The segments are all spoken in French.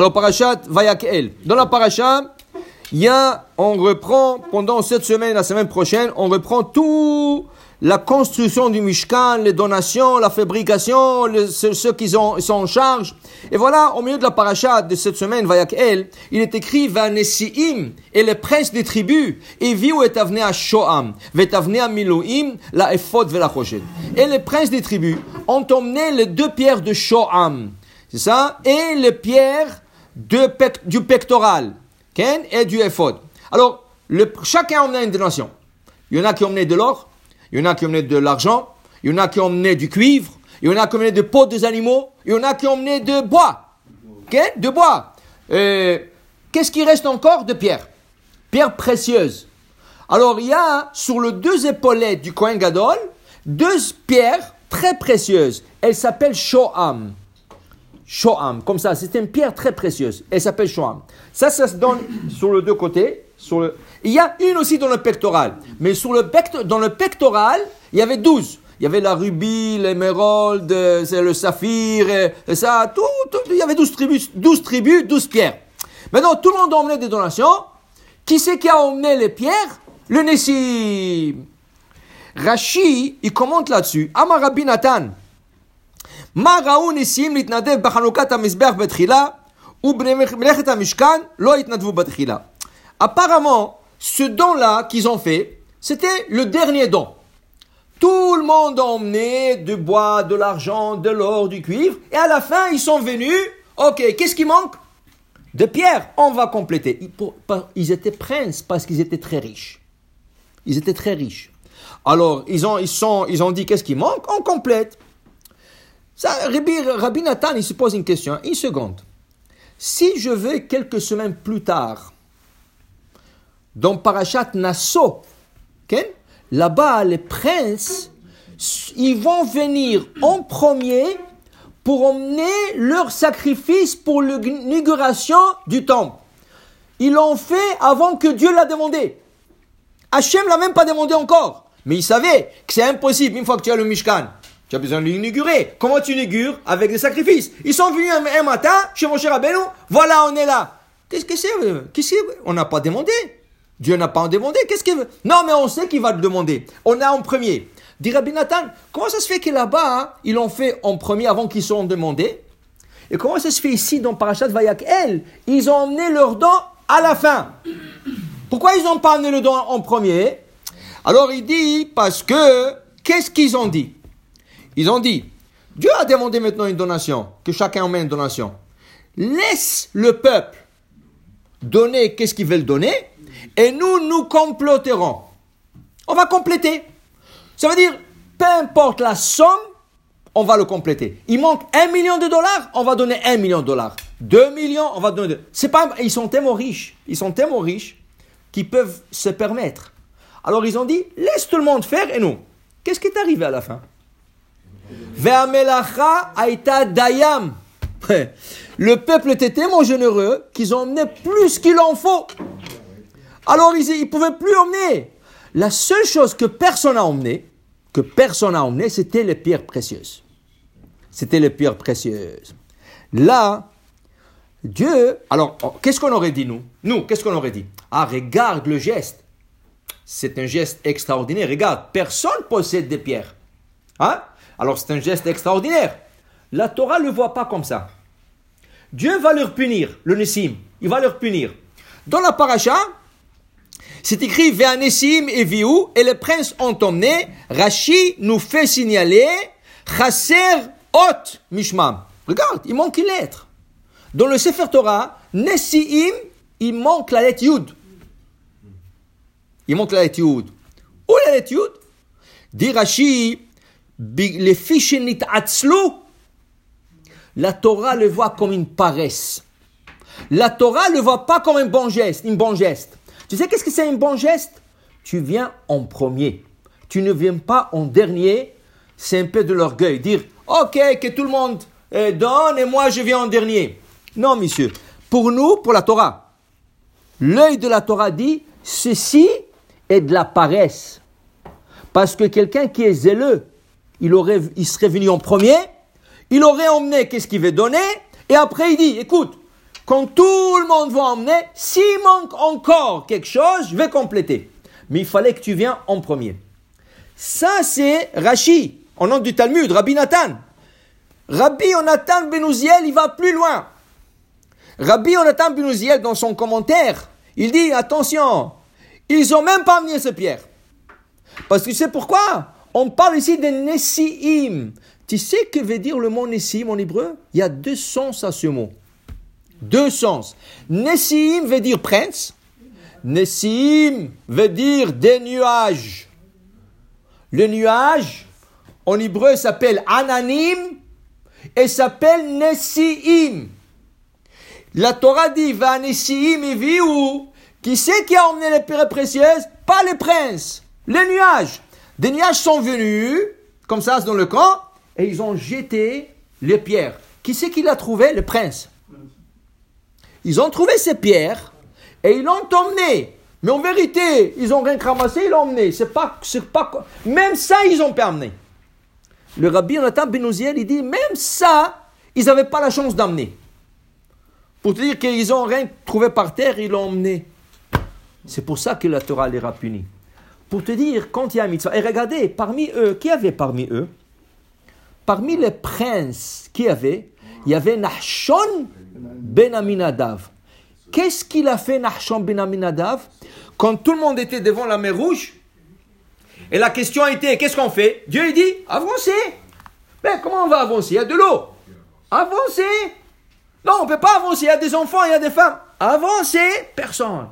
Alors, parachat Vayakel. Dans la paracha, il y a, on reprend pendant cette semaine, la semaine prochaine, on reprend tout la construction du Mishkan, les donations, la fabrication, ceux, qui sont, en charge. Et voilà, au milieu de la paracha de cette semaine, Vayakel, il est écrit Vanessiim et les princes des tribus, et viu et avné à Shoam, vet avné à Miloim, la Ephod Et les princes des tribus ont emmené les deux pierres de Shoam, c'est ça, et les pierres du pectoral, Ken, et du Ephod. Alors, le, chacun a emmené une donation. Il y en a qui ont emmené de l'or, il y en a qui ont emmené de l'argent, il y en a qui ont emmené du cuivre, il y en a qui ont emmené de peaux des animaux, il y en a qui ont emmené de bois. De bois. Euh, qu'est-ce qui reste encore de pierre? Pierre précieuse. Alors il y a sur les deux épaulettes du Kohen Gadol deux pierres très précieuses. Elles s'appellent Shoam. Shoam, comme ça, c'est une pierre très précieuse. Elle s'appelle Shoam. Ça, ça se donne sur les deux côtés. Sur le... Il y a une aussi dans le pectoral. Mais sur le dans le pectoral, il y avait douze. Il y avait la rubis, l'émeraude, le saphir, et ça, tout, il y avait douze tribus, douze tribus, douze pierres. Maintenant, tout le monde a emmené des donations. Qui c'est qui a emmené les pierres? Le Nessi. Rashi, il commente là-dessus. Amar Rabbi Nathan. Apparemment, ce don-là qu'ils ont fait, c'était le dernier don. Tout le monde a emmené du bois, de l'argent, de l'or, du cuivre, et à la fin, ils sont venus. Ok, qu'est-ce qui manque? De pierre, on va compléter. Ils étaient princes parce qu'ils étaient très riches. Ils étaient très riches. Alors, ils ont, ils sont, ils ont dit qu'est-ce qui manque? On complète. Ça, Rabbi, Nathan, il se pose une question. Une seconde. Si je vais quelques semaines plus tard dans Parashat Nassau, là-bas, les princes, ils vont venir en premier pour emmener leur sacrifice pour l'inauguration du temple. Ils l'ont fait avant que Dieu l'a demandé. Hachem l'a même pas demandé encore. Mais il savait que c'est impossible une fois que tu as le Mishkan. Tu as besoin de l'inaugurer. Comment tu inaugures Avec des sacrifices. Ils sont venus un, matin chez mon cher Abelou. Voilà, on est là. Qu'est-ce que c'est On n'a pas demandé. Dieu n'a pas en demandé. Qu'est-ce qu'il veut Non, mais on sait qu'il va le demander. On a en premier. Dit Rabbi Nathan, comment ça se fait que là-bas, hein, ils l'ont fait en premier avant qu'ils soient demandés Et comment ça se fait ici dans Parashat Vayak El Ils ont emmené leur don à la fin. Pourquoi ils n'ont pas amené le don en premier? Alors il dit, parce que, qu'est-ce qu'ils ont dit? Ils ont dit, Dieu a demandé maintenant une donation, que chacun emmène une donation. Laisse le peuple donner qu'est-ce qu'ils veulent donner, et nous, nous compléterons. On va compléter. Ça veut dire, peu importe la somme, on va le compléter. Il manque un million de dollars, on va donner un million de dollars. Deux millions, on va donner. C'est pas, ils sont tellement riches, ils sont tellement riches qu'ils peuvent se permettre. Alors ils ont dit, laisse tout le monde faire et nous. Qu'est-ce qui est arrivé à la fin? Aita dayam. Le peuple était tellement généreux qu'ils ont emmené plus qu'il en faut. Alors ils ne pouvaient plus emmener. La seule chose que personne n'a emmené, que personne n'a emmené, c'était les pierres précieuses. C'était les pierres précieuses. Là, Dieu, alors, oh, qu'est-ce qu'on aurait dit nous? Nous, qu'est-ce qu'on aurait dit? Ah, regarde le geste. C'est un geste extraordinaire. Regarde, personne possède des pierres. Hein? Alors c'est un geste extraordinaire. La Torah ne le voit pas comme ça. Dieu va leur punir, le Nessim. Il va leur punir. Dans la paracha, c'est écrit Ve'anesim et Viu, et les princes ont emmené. Rashi nous fait signaler Chaser Ot Mishmam. Regarde, il manque une lettre. Dans le Sefer Torah, Nesiim, il manque la lettre Yud. Il manque la lettre Yud. Où la lettre Yud Dit Rashi, les fiches la Torah le voit comme une paresse. La Torah ne le voit pas comme un bon geste, une bon geste. Tu sais qu'est-ce que c'est un bon geste? Tu viens en premier. Tu ne viens pas en dernier. C'est un peu de l'orgueil. Dire, ok, que tout le monde euh, donne et moi je viens en dernier. Non, monsieur. Pour nous, pour la Torah, l'œil de la Torah dit, ceci est de la paresse. Parce que quelqu'un qui est zéleux, il, aurait, serait venu en premier, il aurait emmené qu'est-ce qu'il veut donner, et après il dit, écoute, quand tout le monde va emmener, s'il manque encore quelque chose, je vais compléter. Mais il fallait que tu viennes en premier. Ça, c'est Rashi, au nom du Talmud, Rabbi Nathan. Rabbi Onatan Benouziel, il va plus loin. Rabbi Onatan Benouziel, dans son commentaire, il dit, attention, ils ont même pas amené ce pierre. Parce que sais pourquoi? On parle ici de Nessiim. Tu sais que veut dire le mot Nessiim en hébreu? Il y a deux sens à ce mot. Deux sens. Nessiim veut dire prince. Nessiim veut dire des nuages. Le nuage, en hébreu, s'appelle Ananim et s'appelle Nessiim. La Torah dit, va Nessiim et Qui c'est qui a emmené les pierres précieuses? Pas les princes, les nuages. Des nuages sont venus, comme ça dans le camp, et ils ont jeté les pierres. Qui c'est qui l'a trouvé? Le prince. Ils ont trouvé ces pierres et ils l'ont emmené. Mais en vérité, ils ont rien ramassé, ils l'ont emmené. C'est pas, pas, même ça, ils ont permis. Le rabbi Jonathan Benouziel, il dit, même ça, ils n'avaient pas la chance d'emmener. Pour te dire qu'ils n'ont rien trouvé par terre, ils l'ont emmené. C'est pour ça que la Torah les a punis. Pour te dire, quand il y a un mitzvah, et regardez, parmi eux, qui avait parmi eux? Parmi les princes qui avait, il y avait Nahshon ben Aminadav. Qu'est-ce qu'il a fait Nahshon ben Aminadav? Quand tout le monde était devant la mer rouge, et la question était, qu'est-ce qu'on fait? Dieu il dit, avancez. Mais comment on va avancer? Il y a de l'eau. Avancez. Non, on ne peut pas avancer. Il y a des enfants, il y a des femmes. Avancez. Personne.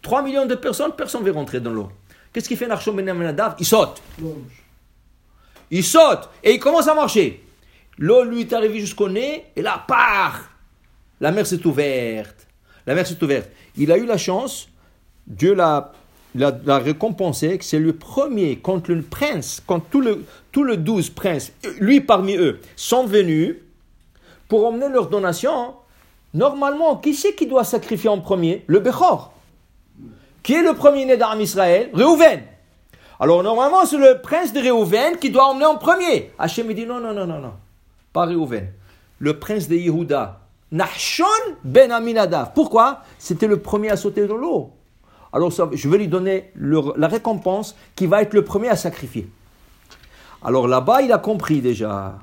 3 millions de personnes, personne ne veut rentrer dans l'eau. Qu'est-ce qu'il fait Nahshon ben Aminadav Il saute. Il saute et il commence à marcher. L'eau lui est arrivée jusqu'au nez et là, part. La mer s'est ouverte. La mer s'est ouverte. Il a eu la chance, Dieu l'a, l'a, récompensé, que c'est le premier, quand le prince, quand tout le, tout le douze princes, lui parmi eux, sont venus pour emmener leur donation. Normalement, qui c'est qui doit sacrifier en premier? Le Bechor. Qui est le premier né d'Arm Israël Réhouven. Alors normalement, c'est le prince de Réhouven qui doit emmener en premier. Hachem dit non, non, non, non, non. Pas Réhouven. Le prince de Yehuda, Nahshon ben Aminadav. Pourquoi? C'était le premier à sauter dans l'eau. Alors je vais lui donner la récompense qui va être le premier à sacrifier. Alors là-bas, il a compris déjà.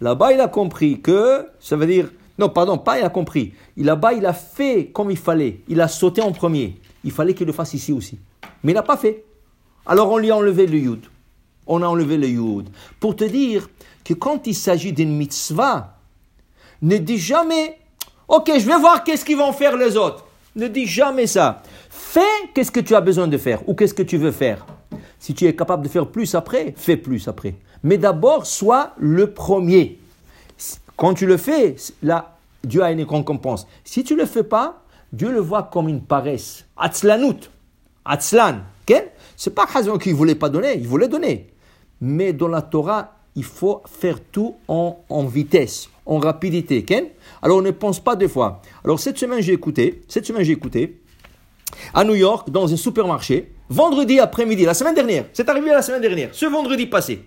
Là-bas, il a compris que, ça veut dire, non, pardon, pas il a compris. Là-bas, il a fait comme il fallait. Il a sauté en premier. Il fallait qu'il le fasse ici aussi. Mais il n'a pas fait. Alors on lui a enlevé le yud. On a enlevé le yud. Pour te dire que quand il s'agit d'une mitzvah, ne dis jamais, ok, je vais voir qu'est-ce qu'ils vont faire les autres. Ne dis jamais ça. Fais qu'est-ce que tu as besoin de faire ou qu'est-ce que tu veux faire. Si tu es capable de faire plus après, fais plus après. Mais d'abord, sois le premier. Quand tu le fais, là, Dieu a une récompense. Si tu ne le fais pas, Dieu le voit comme une paresse. Atzlanut. Atzlan. C'est pas qu'il ne voulait pas donner, il voulait donner. Mais dans la Torah, il faut faire tout en, en vitesse en rapidité. Alors on ne pense pas deux fois. Alors cette semaine j'ai écouté, cette semaine j'ai écouté, à New York, dans un supermarché, vendredi après-midi, la semaine dernière, c'est arrivé la semaine dernière, ce vendredi passé.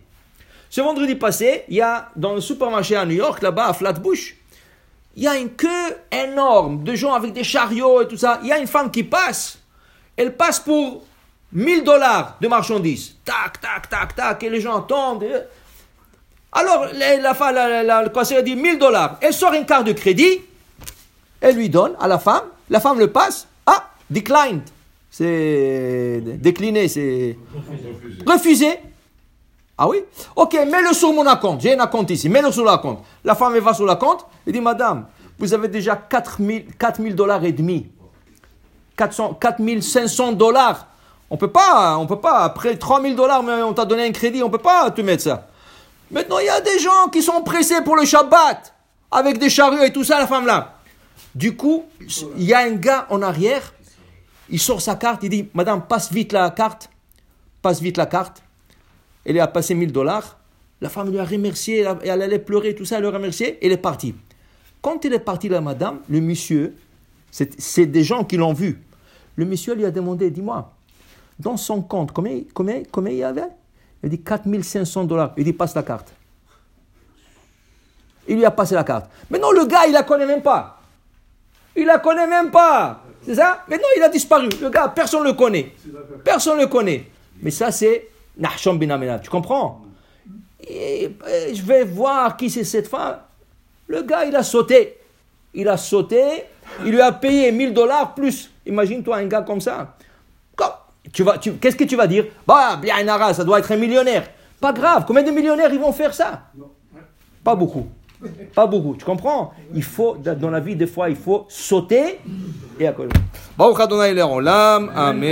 Ce vendredi passé, il y a dans le supermarché à New York, là-bas à Flatbush, il y a une queue énorme de gens avec des chariots et tout ça. Il y a une femme qui passe, elle passe pour 1000 dollars de marchandises. Tac, tac, tac, tac, et les gens attendent. Alors, la, la, la, le dit 1000 dollars. Elle sort une carte de crédit, elle lui donne à la femme, la femme le passe, ah, declined. C'est décliné, c'est refusé. Ah oui Ok, mets-le sur mon compte. J'ai un compte ici, mets-le sur la compte. La femme, va sur la compte, elle dit, madame, vous avez déjà 4000 dollars et demi. 400, 4500 dollars. On peut pas, on peut pas, après 3000 dollars, mais on t'a donné un crédit, on peut pas te mettre ça. Maintenant, il y a des gens qui sont pressés pour le Shabbat, avec des chariots et tout ça, la femme là. Du coup, il y a un gars en arrière, il sort sa carte, il dit, Madame, passe vite la carte, passe vite la carte. Elle a passé 1000 dollars. La femme lui a remercié, elle allait pleurer, tout ça, elle a remercié, elle est partie. Quand elle est partie, la madame, le monsieur, c'est des gens qui l'ont vu. Le monsieur lui a demandé, dis-moi, dans son compte, combien, combien, combien il y avait? Il dit 4500 dollars. Il dit passe la carte. Il lui a passé la carte. Mais non, le gars, il la connaît même pas. Il la connaît même pas. C'est ça? Maintenant, il a disparu. Le gars, personne ne le connaît. Personne ne le connaît. Mais ça, c'est Tu comprends? Je vais voir qui c'est cette femme. Le gars, il a sauté. Il a sauté. Il lui a payé 1000 dollars plus. Imagine-toi un gars comme ça. Qu'est-ce que tu vas dire? Bah, bien ça doit être un millionnaire. Pas grave. Combien de millionnaires ils vont faire ça? Pas beaucoup. Pas beaucoup. Tu comprends? Il faut, dans la vie, des fois, il faut sauter Amen.